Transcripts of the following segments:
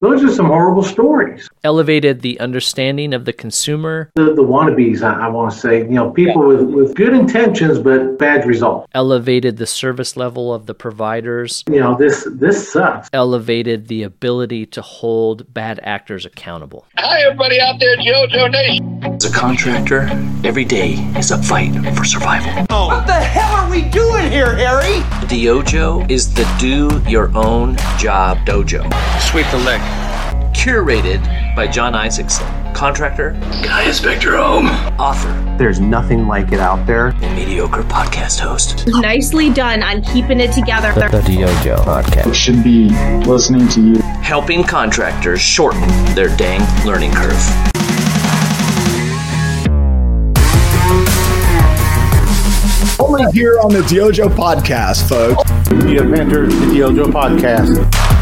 those are some horrible stories. Elevated the understanding of the consumer. The, the wannabes, I, I want to say, you know, people yeah. with, with good intentions but bad results. Elevated the service level of the providers. You know, this this sucks. Elevated the ability to hold bad actors accountable. Hi, everybody out there, JoJo Nation. As a contractor, every day is a fight for survival. Oh. What the hell are we doing here, Harry? Dojo is the do your own job dojo. Sweep the leg curated by Jon Isaacson, contractor, Guy Inspector Home, author. There's nothing like it out there. And mediocre podcast host. Nicely done on keeping it together. The, the DYOJO podcast should be listening to you, helping contractors shorten their dang learning curve. Only here on the DYOJO podcast, folks. You have entered the DYOJO podcast.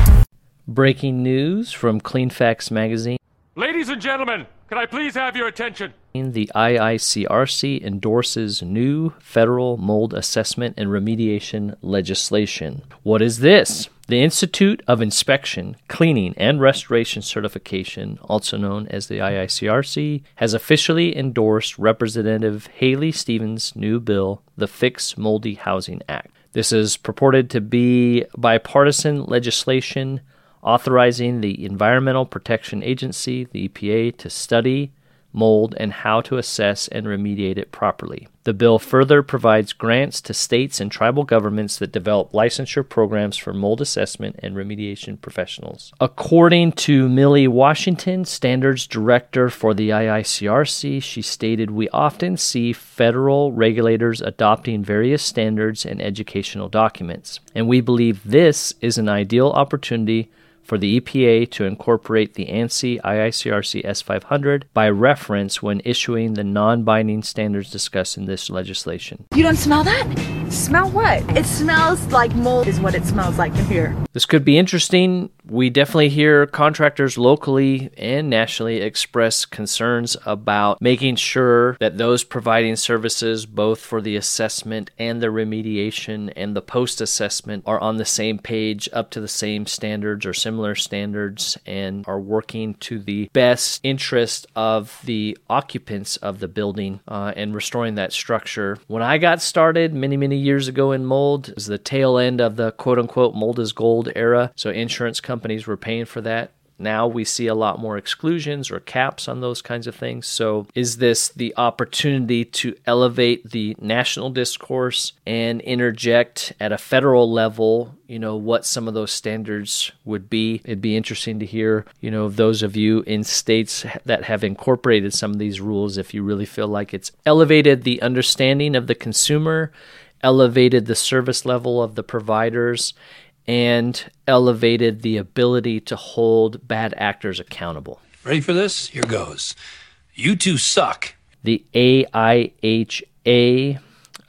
Breaking news from Cleanfax Magazine. Ladies and gentlemen, can I please have your attention? The IICRC endorses new federal mold assessment and remediation legislation. What is this? The Institute of Inspection, Cleaning, and Restoration Certification, also known as the IICRC, has officially endorsed Representative Haley Stevens' new bill, the Fix Moldy Housing Act. This is purported to be bipartisan legislation authorizing the Environmental Protection Agency, the EPA, to study mold and how to assess and remediate it properly. The bill further provides grants to states and tribal governments that develop licensure programs for mold assessment and remediation professionals. According to Millie Washington, standards director for the IICRC, she stated, We often see federal regulators adopting various standards and educational documents, and we believe this is an ideal opportunity for the EPA to incorporate the ANSI IICRC S500 by reference when issuing the non binding standards discussed in this legislation. You don't smell that? Smell what? It smells like mold, is what it smells like in here. This could be interesting. We definitely hear contractors locally and nationally express concerns about making sure that those providing services, both for the assessment and the remediation and the post assessment, are on the same page, up to the same standards or similar standards, and are working to the best interest of the occupants of the building uh, and restoring that structure. When I got started many, many years ago in mold, it was the tail end of the quote unquote mold is gold era. So insurance companies companies were paying for that. Now we see a lot more exclusions or caps on those kinds of things. So, is this the opportunity to elevate the national discourse and interject at a federal level, you know, what some of those standards would be? It'd be interesting to hear, you know, those of you in states that have incorporated some of these rules, if you really feel like it's elevated the understanding of the consumer, elevated the service level of the providers, and elevated the ability to hold bad actors accountable. Ready for this? Here goes. You two suck. The AIHA,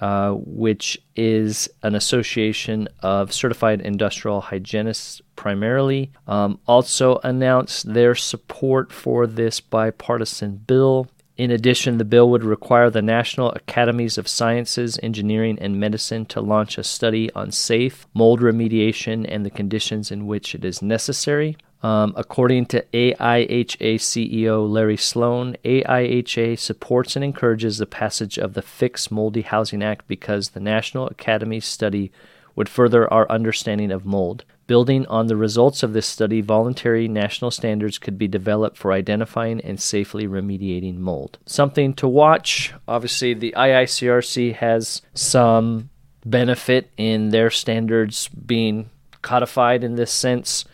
uh, which is an association of certified industrial hygienists primarily, um, also announced their support for this bipartisan bill. In addition, the bill would require the National Academies of Sciences, Engineering, and Medicine to launch a study on safe mold remediation and the conditions in which it is necessary. Um, according to AIHA CEO Larry Sloan, AIHA supports and encourages the passage of the Fix Moldy Housing Act because the National Academy study would further our understanding of mold. Building on the results of this study, voluntary national standards could be developed for identifying and safely remediating mold. Something to watch. Obviously, the IICRC has some benefit in their standards being codified in this sense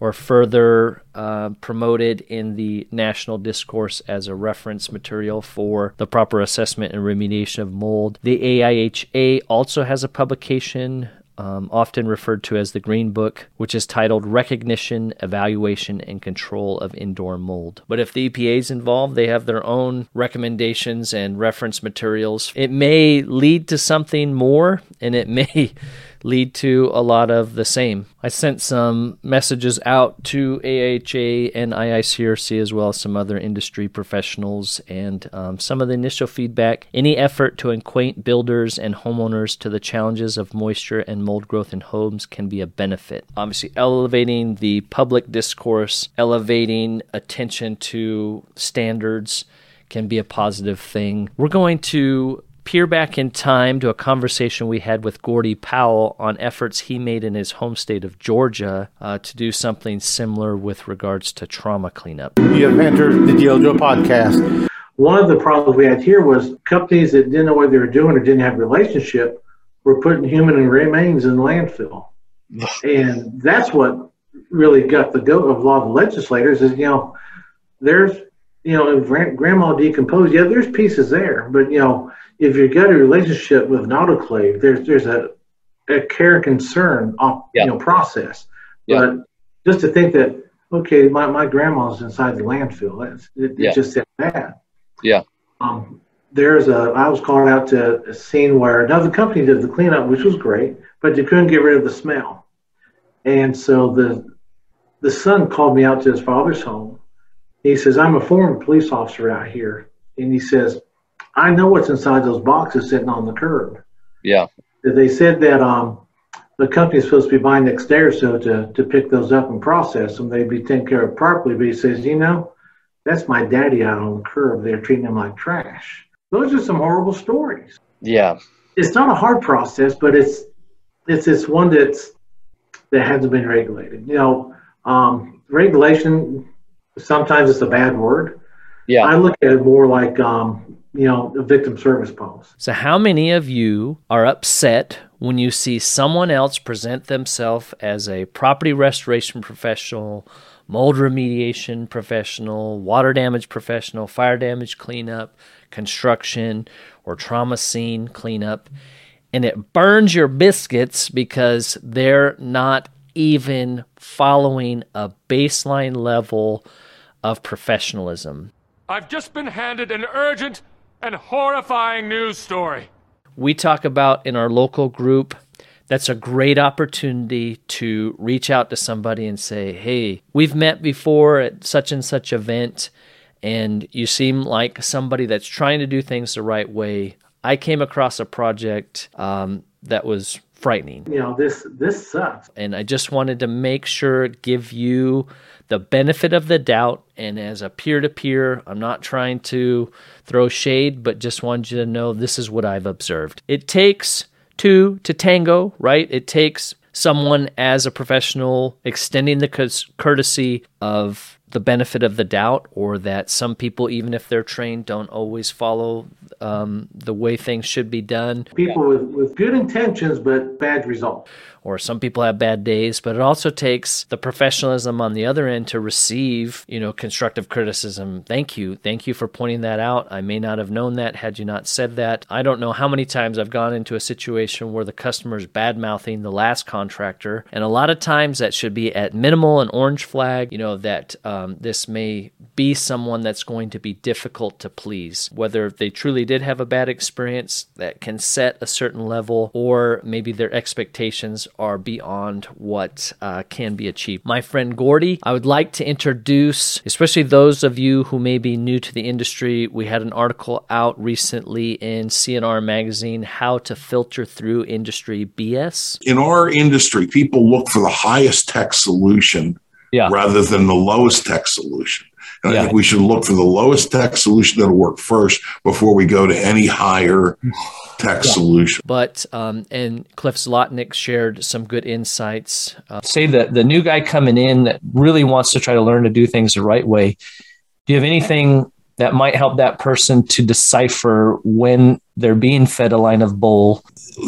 or further uh, promoted in the national discourse as a reference material for the proper assessment and remediation of mold. The AIHA also has a publication um, often referred to as the Green Book, which is titled Recognition, Evaluation, and Control of Indoor Mold. But if the EPA is involved, they have their own recommendations and reference materials. It may lead to something more, and it may lead to a lot of the same. I sent some messages out to AHA and IICRC as well as some other industry professionals and um, some of the initial feedback. Any effort to acquaint builders and homeowners to the challenges of moisture and mold growth in homes can be a benefit. Obviously, elevating the public discourse, elevating attention to standards can be a positive thing. We're going to peer back in time to a conversation we had with Gordy Powell on efforts he made in his home state of Georgia uh, to do something similar with regards to trauma cleanup. You have entered the DYOJO podcast. One of the problems we had here was companies that didn't know what they were doing or didn't have a relationship were putting human remains in landfill. and that's what really got the goat of a lot of legislators is, you know, there's, you know, grandma decomposed, yeah, there's pieces there, but, you know, if you've got a relationship with an autoclave, there's there's a, a care concern yeah. you know process. Yeah. But just to think that okay, my, my grandma's inside the landfill, that's it, yeah. it's just that bad. Yeah. Um, there's a I was called out to a scene where another company did the cleanup, which was great, but they couldn't get rid of the smell. And so the the son called me out to his father's home. He says, I'm a former police officer out here. And he says, I know what's inside those boxes sitting on the curb. Yeah. They said that um, the company's supposed to be buying next day or so to, to pick those up and process them. They'd be taken care of properly. But he says, you know, that's my daddy out on the curb. They're treating him like trash. Those are some horrible stories. Yeah. It's not a hard process, but it's it's it's one that's that hasn't been regulated. You know, um, regulation sometimes it's a bad word. Yeah. I look at it more like um, you know, a victim service policy. So, how many of you are upset when you see someone else present themselves as a property restoration professional, mold remediation professional, water damage professional, fire damage cleanup, construction, or trauma scene cleanup, and it burns your biscuits because they're not even following a baseline level of professionalism? I've just been handed an urgent and horrifying news story. We talk about in our local group. That's a great opportunity to reach out to somebody and say, Hey, we've met before at such and such event, and you seem like somebody that's trying to do things the right way. I came across a project um, that was frightening. You know, this this sucks. And I just wanted to make sure give you the benefit of the doubt. And as a peer to peer, I'm not trying to throw shade, but just want you to know this is what I've observed. It takes two to tango, right? It takes someone as a professional extending the courtesy of the benefit of the doubt, or that some people, even if they're trained, don't always follow um, the way things should be done. People with, with good intentions, but bad results or some people have bad days, but it also takes the professionalism on the other end to receive, you know, constructive criticism. Thank you. Thank you for pointing that out. I may not have known that had you not said that. I don't know how many times I've gone into a situation where the customer's bad mouthing the last contractor, and a lot of times that should be at minimal an orange flag, you know, that um, this may be someone that's going to be difficult to please. Whether they truly did have a bad experience that can set a certain level, or maybe their expectations are beyond what uh, can be achieved. My friend Gordy, I would like to introduce, especially those of you who may be new to the industry. We had an article out recently in C&R Magazine, How to Filter Through Industry BS. In our industry, people look for the highest tech solution yeah. rather than the lowest tech solution. And yeah. I think we should look for the lowest tech solution that'll work first before we go to any higher tech yeah. solution. But um, and Cliff Zlotnik shared some good insights. Uh, say that the new guy coming in that really wants to try to learn to do things the right way. Do you have anything that might help that person to decipher when they're being fed a line of bull?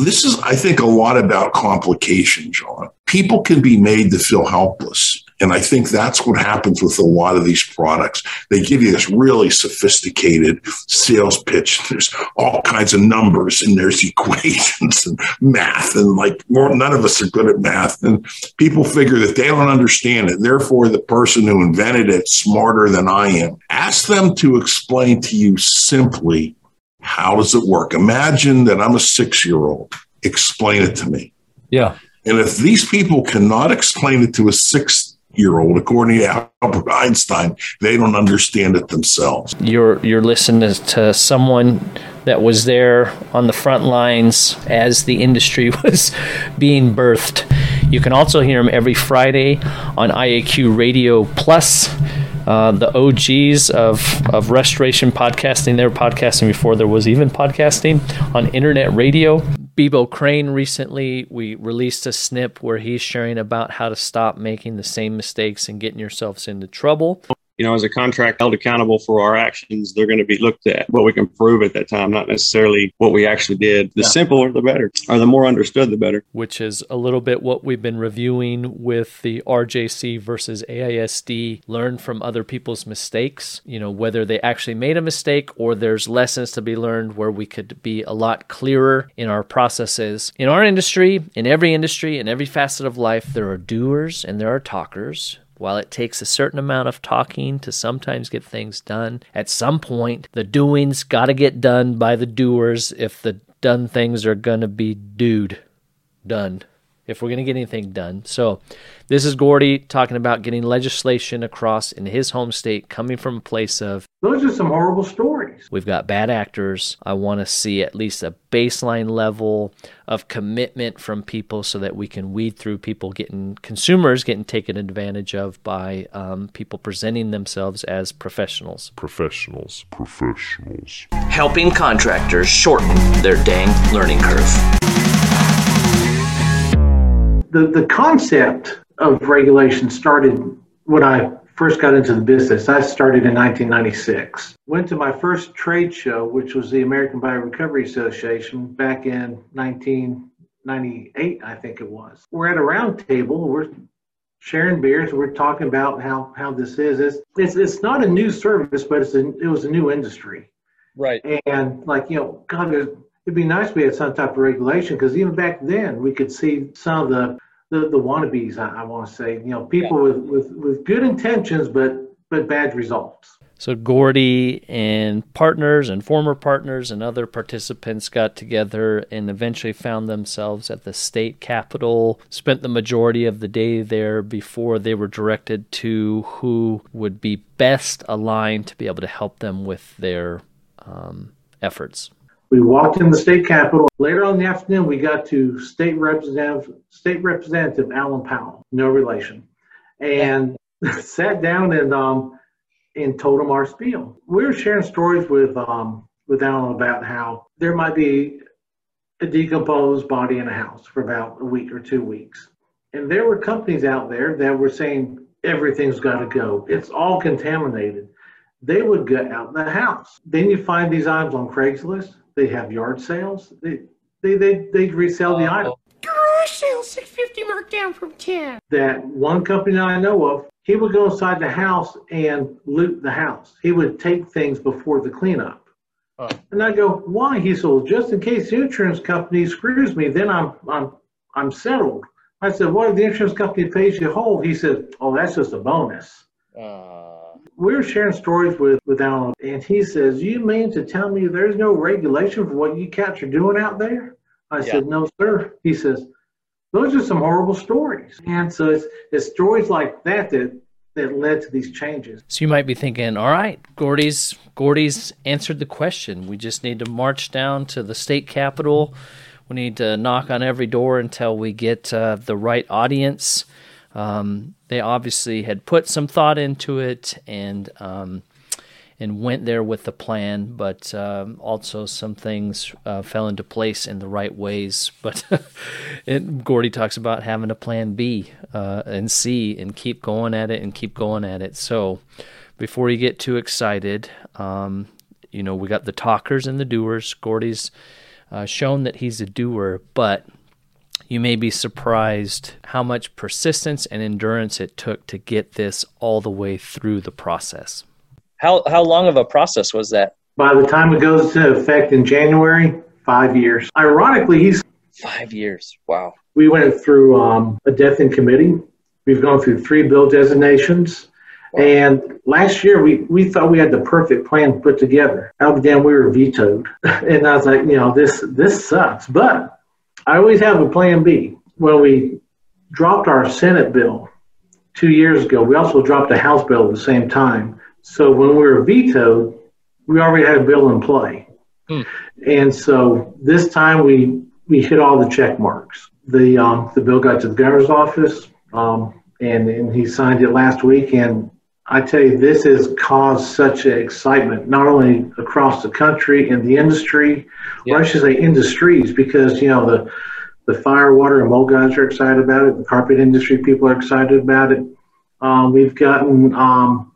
This is, I think, a lot about complication, John. People can be made to feel helpless and I think that's what happens with a lot of these products. They give you this really sophisticated sales pitch. There's all kinds of numbers and there's equations and math. And like none of us are good at math. And people figure that they don't understand it. Therefore, the person who invented it smarter than I am. Ask them to explain to you simply how does it work? Imagine that I'm a six year old. Explain it to me. Yeah. And if these people cannot explain it to a six year old, according to Albert Einstein, they don't understand it themselves. You're you're listening to someone that was there on the front lines as the industry was being birthed. You can also hear him every Friday on IAQ Radio Plus. Uh, the OGs of, of restoration podcasting. They were podcasting before there was even podcasting on internet radio. Bebo Crane recently, we released a snip where he's sharing about how to stop making the same mistakes and getting yourselves into trouble you know, as a contract held accountable for our actions, they're going to be looked at what we can prove at that time, not necessarily what we actually did. The yeah. simpler, the better, or the more understood, the better. Which is a little bit what we've been reviewing with the RJC versus AISD. Learn from other people's mistakes, you know, whether they actually made a mistake or there's lessons to be learned where we could be a lot clearer in our processes. In our industry, in every industry, in every facet of life, there are doers and there are talkers while it takes a certain amount of talking to sometimes get things done, at some point the doings got to get done by the doers if the done things are going to be dude done if we're going to get anything done. So, this is Gordy talking about getting legislation across in his home state coming from a place of Those are some horrible stories. We've got bad actors. I want to see at least a baseline level of commitment from people so that we can weed through people getting consumers getting taken advantage of by um, people presenting themselves as professionals. Professionals. Professionals. Helping contractors shorten their dang learning curve the, the concept of regulation started when I first got into the business. I started in 1996. Went to my first trade show, which was the American Biorecovery Association back in 1998, I think it was. We're at a round table. We're sharing beers. We're talking about how, how this is. It's, it's, it's not a new service, but it's a, it was a new industry. Right. And like, you know, God, it'd be nice if we had some type of regulation because even back then we could see some of the the, the wannabes I, I want to say you know people yeah. with, with with good intentions but but bad results so Gordy and partners and former partners and other participants got together and eventually found themselves at the state capitol. Spent the majority of the day there before they were directed to who would be best aligned to be able to help them with their um, efforts. We walked in the state capitol. Later on in the afternoon, we got to State Representative State Representative Alan Powell, no relation, and sat down and um, and told him our spiel. We were sharing stories with um, with Alan about how there might be a decomposed body in a house for about a week or two weeks, and there were companies out there that were saying everything's got to go. It's all contaminated. They would gut out the house. Then you find these items on Craigslist they have yard sales. They they they, they resell the item. Garage sale, six fifty marked down from ten. That one company I know of, he would go inside the house and loot the house. He would take things before the cleanup. Huh. And I go, why? He said, well, just in case the insurance company screws me, then I'm I'm I'm settled. I said, what if the insurance company pays you whole? He said, oh, that's just a bonus. Uh we were sharing stories with, with Alan, and he says, You mean to tell me there's no regulation for what you cats are doing out there? I yeah. said, No, sir. He says, Those are some horrible stories. And so it's, it's stories like that that that led to these changes. So you might be thinking, all right, Gordy's Gordy's answered the question. We just need to march down to the state capitol. We need to knock on every door until we get uh, the right audience. Um, they obviously had put some thought into it and um, and went there with the plan, but um, also some things uh, fell into place in the right ways. But Gordy talks about having a plan B uh, and C and keep going at it and keep going at it. So before you get too excited, um, you know we got the talkers and the doers. Gordy's uh, shown that he's a doer, but you may be surprised how much persistence and endurance it took to get this all the way through the process. How, how long of a process was that? By the time it goes into effect in January, five years. Ironically, he's five years. Wow. We went through um, a death in committee. We've gone through three bill designations. Wow. And last year, we, we thought we had the perfect plan put together. How damn we were vetoed. and I was like, you know, this this sucks. But I always have a plan B. when we dropped our Senate bill two years ago, we also dropped a House bill at the same time. So when we were vetoed, we already had a bill in play. Hmm. And so this time we we hit all the check marks. The um, the bill got to the governor's office, um, and and he signed it last week. And I tell you, this has caused such excitement not only across the country in the industry, yeah. or I should say industries, because you know the the fire, water, and mold guys are excited about it. The carpet industry people are excited about it. Um, we've gotten um,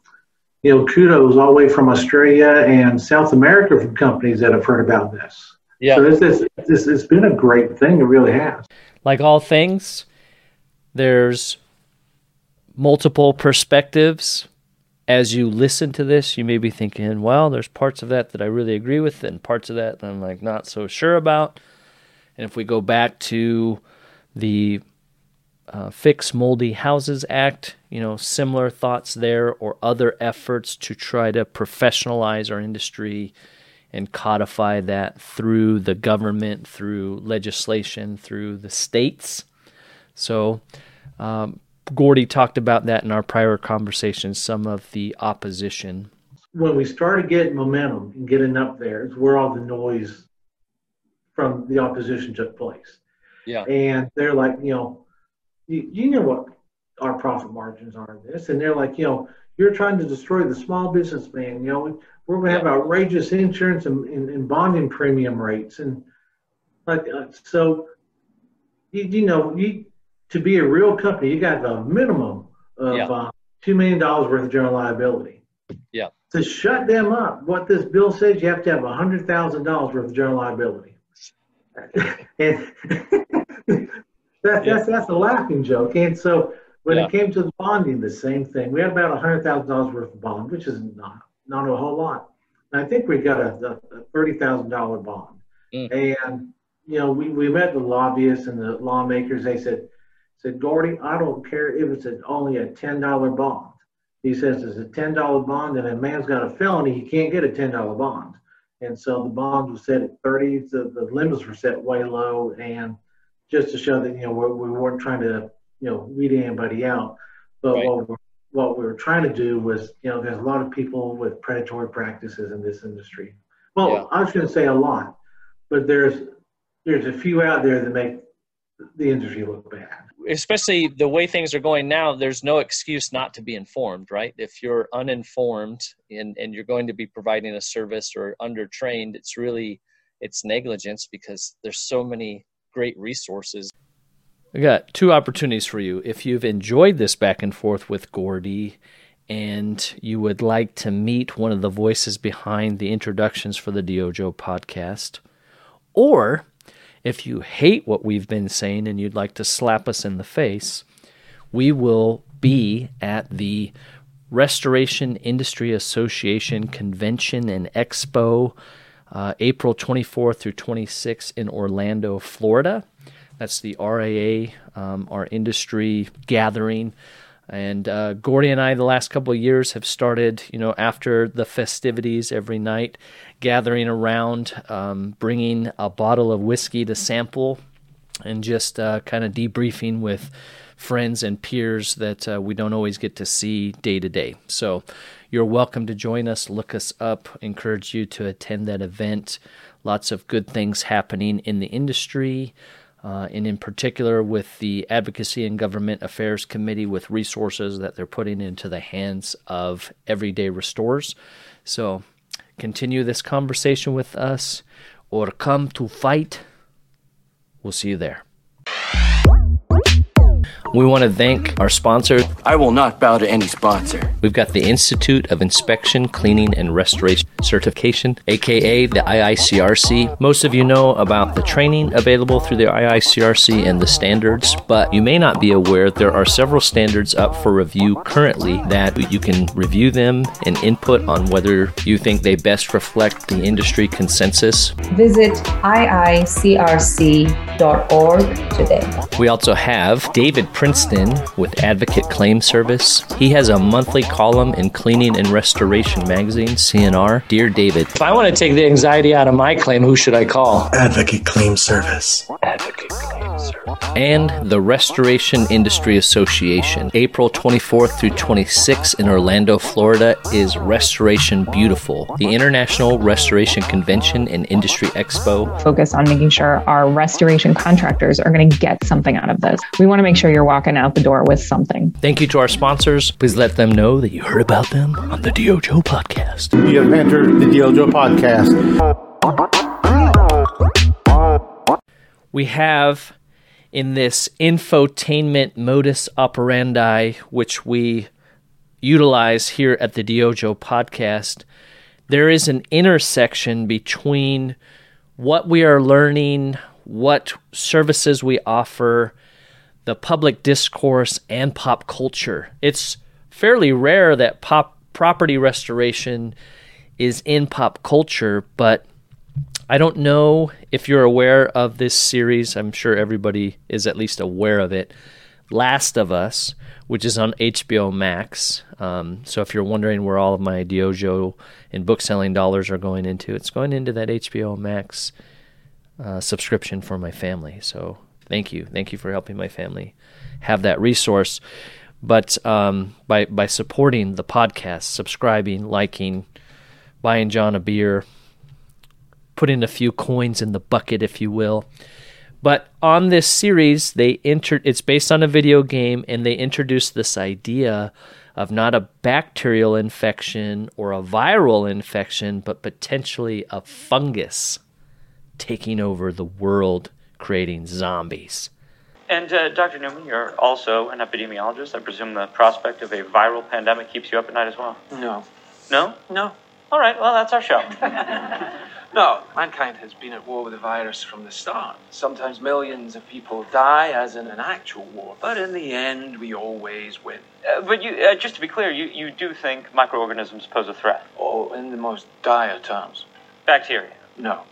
you know, kudos all the way from Australia and South America from companies that have heard about this. Yeah. So this is this has been a great thing. It really has. Like all things, there's multiple perspectives. As you listen to this, you may be thinking, well, there's parts of that that I really agree with, and parts of that that I'm like not so sure about. And if we go back to the uh, Fix Moldy Houses Act, you know, similar thoughts there, or other efforts to try to professionalize our industry and codify that through the government, through legislation, through the states. So, um, Gordy talked about that in our prior conversations, some of the opposition. When we started getting momentum and getting up there, it's where all the noise from the opposition took place. Yeah. And they're like, you know, you, you know what our profit margins are in this. And they're like, you know, you're trying to destroy the small businessman. You know, we're going to have outrageous insurance and, and, and, bonding premium rates. And like, uh, so, you, you know, you to be a real company, you got the minimum of yeah. uh, $2 million worth of general liability. Yeah. To shut them up, what this bill says, you have to have a $100,000 worth of general liability. and that, yeah. that's that's a laughing joke. And so when yeah. it came to the bonding, the same thing. We had about a hundred thousand dollars worth of bond, which is not not a whole lot. And I think we got a, a thirty thousand dollar bond. Mm. And you know, we, we met the lobbyists and the lawmakers. They said, said Gordy, I don't care if it's only a ten dollar bond. He says it's a ten dollar bond, and a man's got a felony, he can't get a ten dollar bond. And so the bond was set at thirty. The, the limits were set way low, and just to show that you know we're, we were not trying to you know weed anybody out, but right. what we what we were trying to do was you know there's a lot of people with predatory practices in this industry. Well, yeah. I was going to say a lot, but there's there's a few out there that make the industry look bad. Especially the way things are going now, there's no excuse not to be informed, right? If you're uninformed and, and you're going to be providing a service or undertrained, it's really it's negligence because there's so many great resources. I got two opportunities for you. If you've enjoyed this back and forth with Gordy and you would like to meet one of the voices behind the introductions for the DYOJO podcast, or if you hate what we've been saying and you'd like to slap us in the face, we will be at the Restoration Industry Association Convention and Expo uh, April 24th through 26th in Orlando, Florida. That's the RIA, um, our industry gathering. And uh, Gordy and I, the last couple of years, have started, you know, after the festivities every night, gathering around, um, bringing a bottle of whiskey to sample, and just uh, kind of debriefing with friends and peers that uh, we don't always get to see day to day. So you're welcome to join us. Look us up. Encourage you to attend that event. Lots of good things happening in the industry. Uh, and in particular with the Advocacy and Government Affairs Committee with resources that they're putting into the hands of everyday restorers. So continue this conversation with us or come to fight. We'll see you there. We want to thank our sponsor. I will not bow to any sponsor. We've got the Institute of Inspection, Cleaning, and Restoration Certification, aka the IICRC. Most of you know about the training available through the IICRC and the standards, but you may not be aware there are several standards up for review currently that you can review them and input on whether you think they best reflect the industry consensus. Visit iicrc.org today. We also have David Princeton with Advocate Claim Service. He has a monthly column in Cleaning and Restoration magazine, C&R. Dear David, if I want to take the anxiety out of my claim, who should I call? Advocate Claim Service. Advocate Claim Service. And the Restoration Industry Association. April 24th through 26th in Orlando, Florida is Restoration Beautiful, the International Restoration Convention and Industry Expo. Focus on making sure our restoration contractors are going to get something out of this. We want to make sure you're walking out the door with something. Thank you to our sponsors. Please let them know that you heard about them on the DYOJO podcast. You have entered the DYOJO podcast. We have in this infotainment modus operandi, which we utilize here at the DYOJO podcast, there is an intersection between what we are learning, what services we offer, the public discourse, and pop culture. It's fairly rare that pop property restoration is in pop culture, but I don't know if you're aware of this series. I'm sure everybody is at least aware of it. Last of Us, which is on HBO Max. Um, so if you're wondering where all of my DYOJO and book selling dollars are going into, it's going into that HBO Max uh, subscription for my family. So thank you, thank you for helping my family have that resource. But um, by by supporting the podcast, subscribing, liking, buying John a beer, putting a few coins in the bucket, if you will. But on this series, they enter it's based on a video game and they introduced this idea of not a bacterial infection or a viral infection, but potentially a fungus taking over the world, creating zombies. And uh, Dr. Newman, you're also an epidemiologist. I presume the prospect of a viral pandemic keeps you up at night as well. No. No? No. All right, well, that's our show. no, mankind has been at war with the virus from the start. Sometimes millions of people die, as in an actual war, but in the end, we always win. Uh, but you, uh, just to be clear, you, you do think microorganisms pose a threat? Oh, in the most dire terms. Bacteria? No.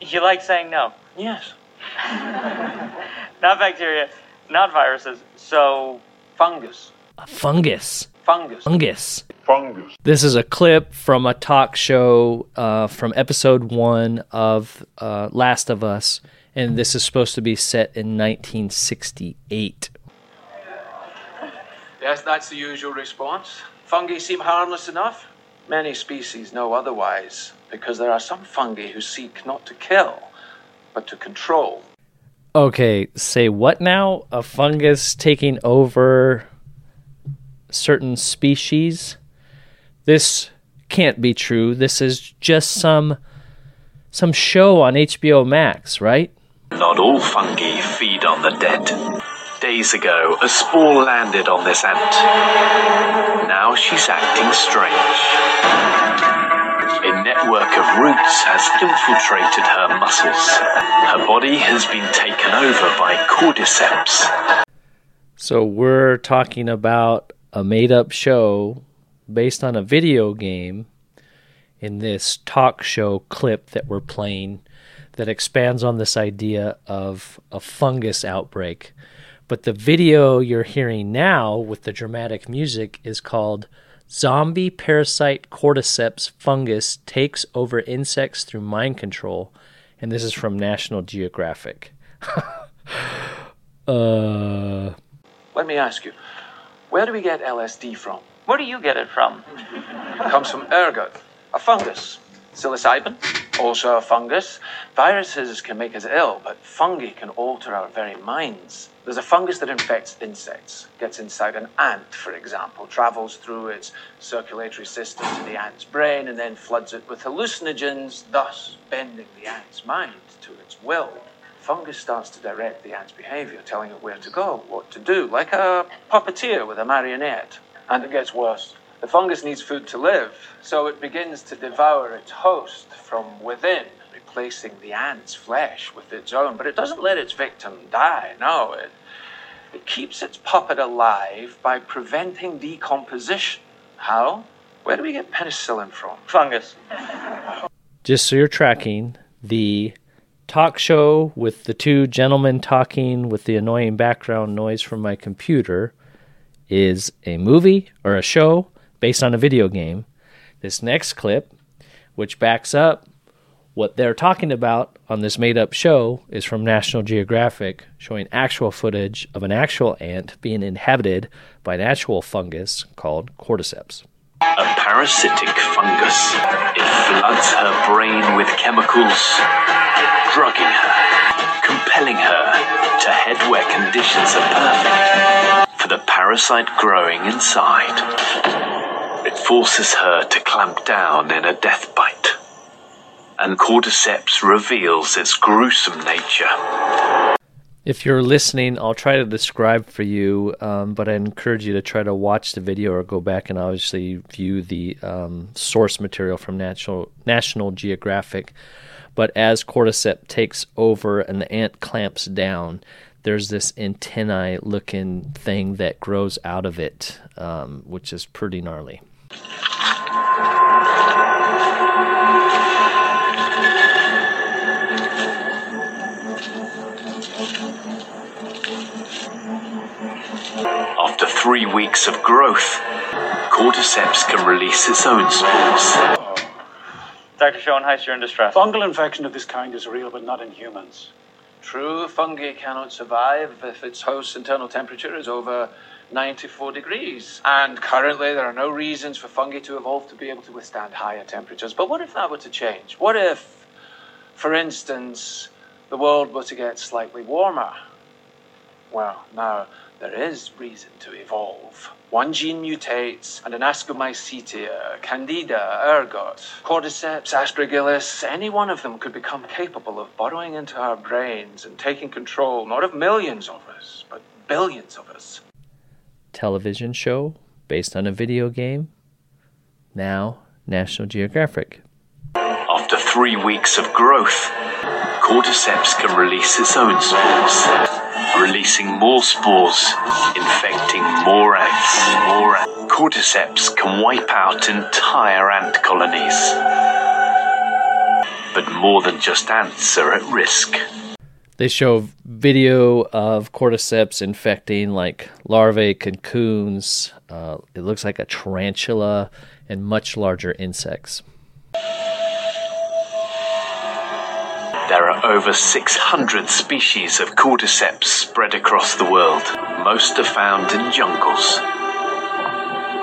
You like saying no? Yes. not bacteria, not viruses, so fungus. A fungus. Fungus. Fungus. Fungus. This is a clip from a talk show uh, from episode one of uh, Last of Us, and this is supposed to be set in 1968. Yes, that's the usual response. Fungi seem harmless enough. Many species know otherwise, because there are some fungi who seek not to kill, but to control. Okay, say what now? A fungus taking over certain species? This can't be true. This is just some some show on HBO Max, right? Not all fungi feed on the dead. Days ago, a spore landed on this ant. Now she's acting strange. A network of roots has infiltrated her muscles. Her body has been taken over by cordyceps. So we're talking about a made up show based on a video game in this talk show clip that we're playing that expands on this idea of a fungus outbreak. But the video you're hearing now with the dramatic music is called Zombie Parasite Cordyceps Fungus Takes Over Insects Through Mind Control. And this is from National Geographic. uh. Let me ask you, where do we get LSD from? Where do you get it from? It comes from ergot, a fungus. Psilocybin, also a fungus. Viruses can make us ill, but fungi can alter our very minds. There's a fungus that infects insects, gets inside an ant, for example, travels through its circulatory system to the ant's brain, and then floods it with hallucinogens, thus bending the ant's mind to its will. Fungus starts to direct the ant's behavior, telling it where to go, what to do, like a puppeteer with a marionette. And it gets worse. The fungus needs food to live, so it begins to devour its host from within, replacing the ant's flesh with its own. But it doesn't let its victim die, no. It, it keeps its puppet alive by preventing decomposition. How? Where do we get penicillin from? Fungus. Just so you're tracking, the talk show with the two gentlemen talking with the annoying background noise from my computer is a movie or a show based on a video game. This next clip, which backs up What they're talking about on this made up show is from National Geographic, showing actual footage of an actual ant being inhabited by an actual fungus called cordyceps. A parasitic fungus. It floods her brain with chemicals, drugging her, compelling her to head where conditions are perfect for the parasite growing inside. It forces her to clamp down in a death bite. And cordyceps reveals its gruesome nature. If you're listening, I'll try to describe for you, um, but I encourage you to try to watch the video or go back and obviously view the um, source material from National National Geographic. But as cordyceps takes over and the ant clamps down, there's this antennae looking thing that grows out of it, um, which is pretty gnarly. After three weeks of growth, cordyceps can release its own spores. Dr. Schoenheis, you're in distress. Fungal infection of this kind is real, but not in humans. True, fungi cannot survive if its host's internal temperature is over 94 degrees. And currently, there are no reasons for fungi to evolve to be able to withstand higher temperatures. But what if that were to change? What if, for instance, the world were to get slightly warmer? Well, now, there is reason to evolve. One gene mutates, and an Ascomycota, Candida, ergot, Cordyceps, Aspergillus, any one of them could become capable of burrowing into our brains and taking control not of millions of us, but billions of us. Television show based on a video game. Now, National Geographic. After three weeks of growth, cordyceps can release its own spores, releasing more spores, infecting more ants. More ants. Cordyceps can wipe out entire ant colonies. But more than just ants are at risk. They show video of cordyceps infecting like larvae, cocoons. Uh, it looks like a tarantula and much larger insects. There are over 600 species of cordyceps spread across the world. Most are found in jungles,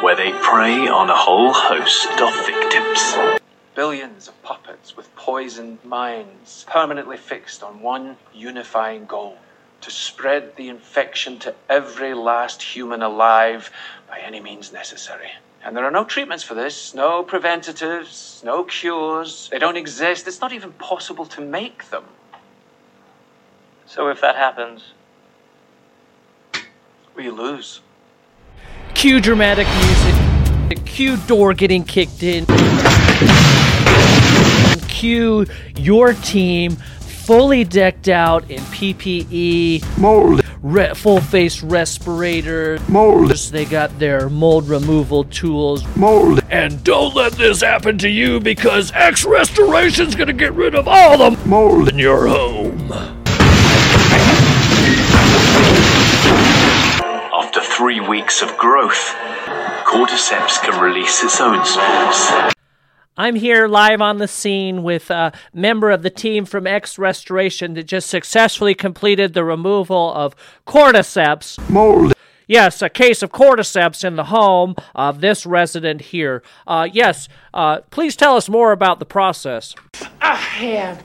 where they prey on a whole host of victims. Billions of puppets with poisoned minds, permanently fixed on one unifying goal to spread the infection to every last human alive by any means necessary. And there are no treatments for this, no preventatives, no cures. They don't exist. It's not even possible to make them. So if that happens, we lose. Cue dramatic music. Cue door getting kicked in. Cue your team fully decked out in PPE. Mold. Re- full face respirator. Mold. They got their mold removal tools. Mold. And don't let this happen to you because X Restoration's gonna get rid of all the mold in your home. After three weeks of growth, cordyceps can release its own spores. I'm here live on the scene with a member of the team from X Restoration that just successfully completed the removal of cordyceps. Mold. Yes, a case of cordyceps in the home of this resident here. Uh, yes, uh, please tell us more about the process. I have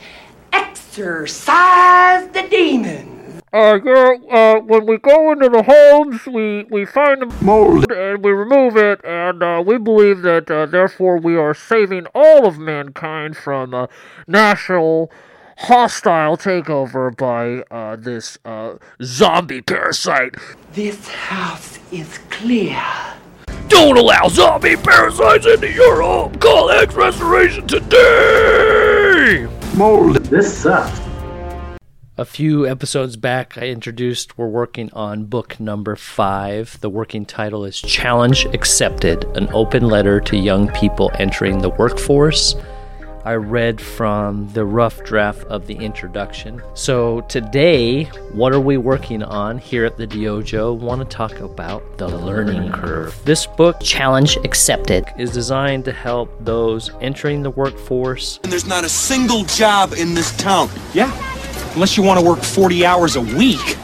exorcised the demon. Uh, yeah, uh, when we go into the homes, we, we find the mold and we remove it, and uh, we believe that uh, therefore we are saving all of mankind from a national hostile takeover by uh, this uh, zombie parasite. This house is clear. Don't allow zombie parasites into your home. Call X Restoration today. Mold. This sucks. A few episodes back, I introduced we're working on book number five. The working title is Challenge Accepted An Open Letter to Young People Entering the Workforce. I read from the rough draft of the introduction. So today, what are we working on here at the Dojo? Want to talk about the learning curve. This book, Challenge Accepted, is designed to help those entering the workforce. And there's not a single job in this town. Yeah, unless you want to work 40 hours a week.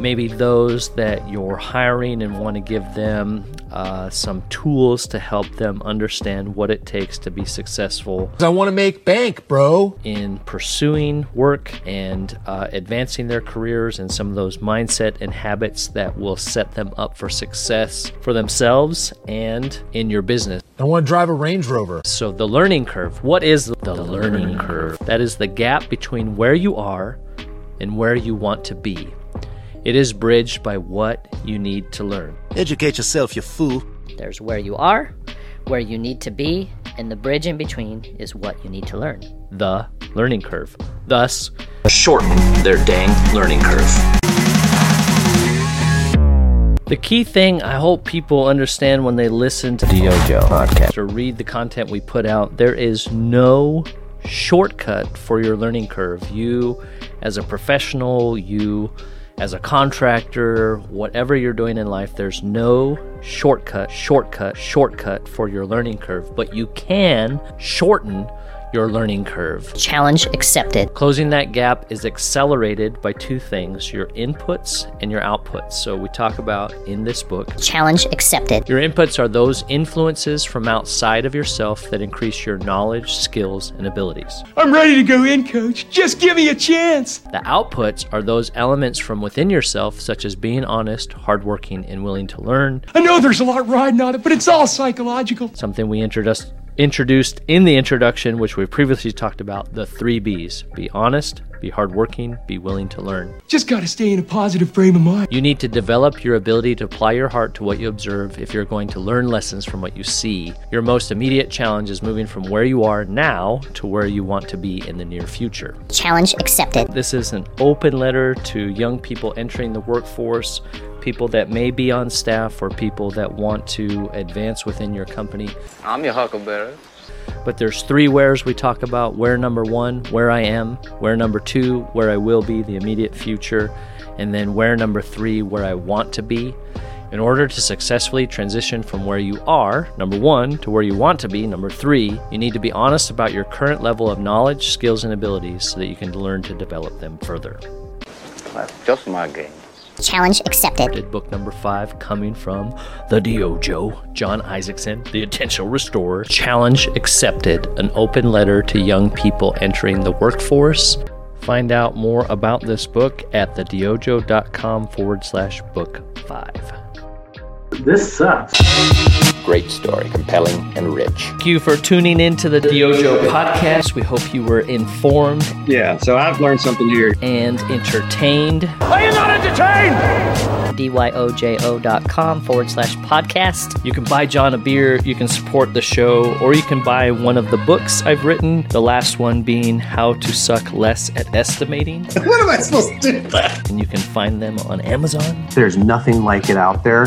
Maybe those that you're hiring and want to give them uh, some tools to help them understand what it takes to be successful. I want to make bank, bro. In pursuing work and uh, advancing their careers and some of those mindset and habits that will set them up for success for themselves and in your business. I want to drive a Range Rover. So, the learning curve. What is the, the learning curve? That is the gap between where you are and where you want to be. It is bridged by what you need to learn. Educate yourself, you fool. There's where you are, where you need to be, and the bridge in between is what you need to learn. The learning curve. Thus, shorten their dang learning curve. The key thing I hope people understand when they listen to the DYOJO podcast or read the content we put out, there is no shortcut for your learning curve. You, as a professional, you as a contractor, whatever you're doing in life, there's no shortcut, shortcut, shortcut for your learning curve, but you can shorten your learning curve. Challenge accepted. Closing that gap is accelerated by two things your inputs and your outputs. So, we talk about in this book. Challenge accepted. Your inputs are those influences from outside of yourself that increase your knowledge, skills, and abilities. I'm ready to go in, coach. Just give me a chance. The outputs are those elements from within yourself, such as being honest, hardworking, and willing to learn. I know there's a lot riding on it, but it's all psychological. Something we introduced introduced in the introduction, which we've previously talked about, the three B's be honest, be hardworking, be willing to learn. Just got to stay in a positive frame of mind. You need to develop your ability to apply your heart to what you observe if you're going to learn lessons from what you see. Your most immediate challenge is moving from where you are now to where you want to be in the near future. Challenge accepted. This is an open letter to young people entering the workforce people that may be on staff or people that want to advance within your company. I'm your huckleberry. But there's three wheres we talk about where number one, where I am, where number two, where I will be, the immediate future, and then where number three, where I want to be. In order to successfully transition from where you are, number one, to where you want to be, number three, you need to be honest about your current level of knowledge, skills, and abilities so that you can learn to develop them further. That's just my game. Challenge accepted. Book number five coming from the DYOJO, Jon Isaacson, The Intentional Restorer. Challenge accepted, an open letter to young people entering the workforce. Find out more about this book at thedyojo.com forward slash book five. This sucks. Great story, compelling and rich. Thank you for tuning in to the DYOJO podcast. We hope you were informed. Yeah, so I've learned something here. And entertained. Are you not entertained? DYOJO.com forward slash podcast. You can buy Jon a beer, you can support the show, or you can buy one of the books I've written. The last one being How to Suck Less at Estimating. what am I supposed to do? And you can find them on Amazon. There's nothing like it out there.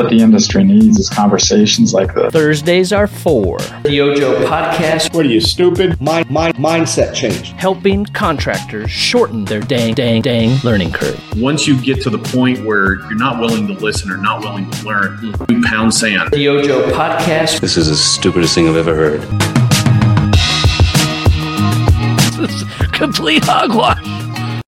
What the industry needs is conversations like this. Thursdays are for the DYOJO podcast. What are you, stupid? Mind, mind, mindset change. Helping contractors shorten their dang, dang, dang learning curve. Once you get to the point where you're not willing to listen or not willing to learn, you pound sand. The DYOJO podcast. This is the stupidest thing I've ever heard. Complete hogwash.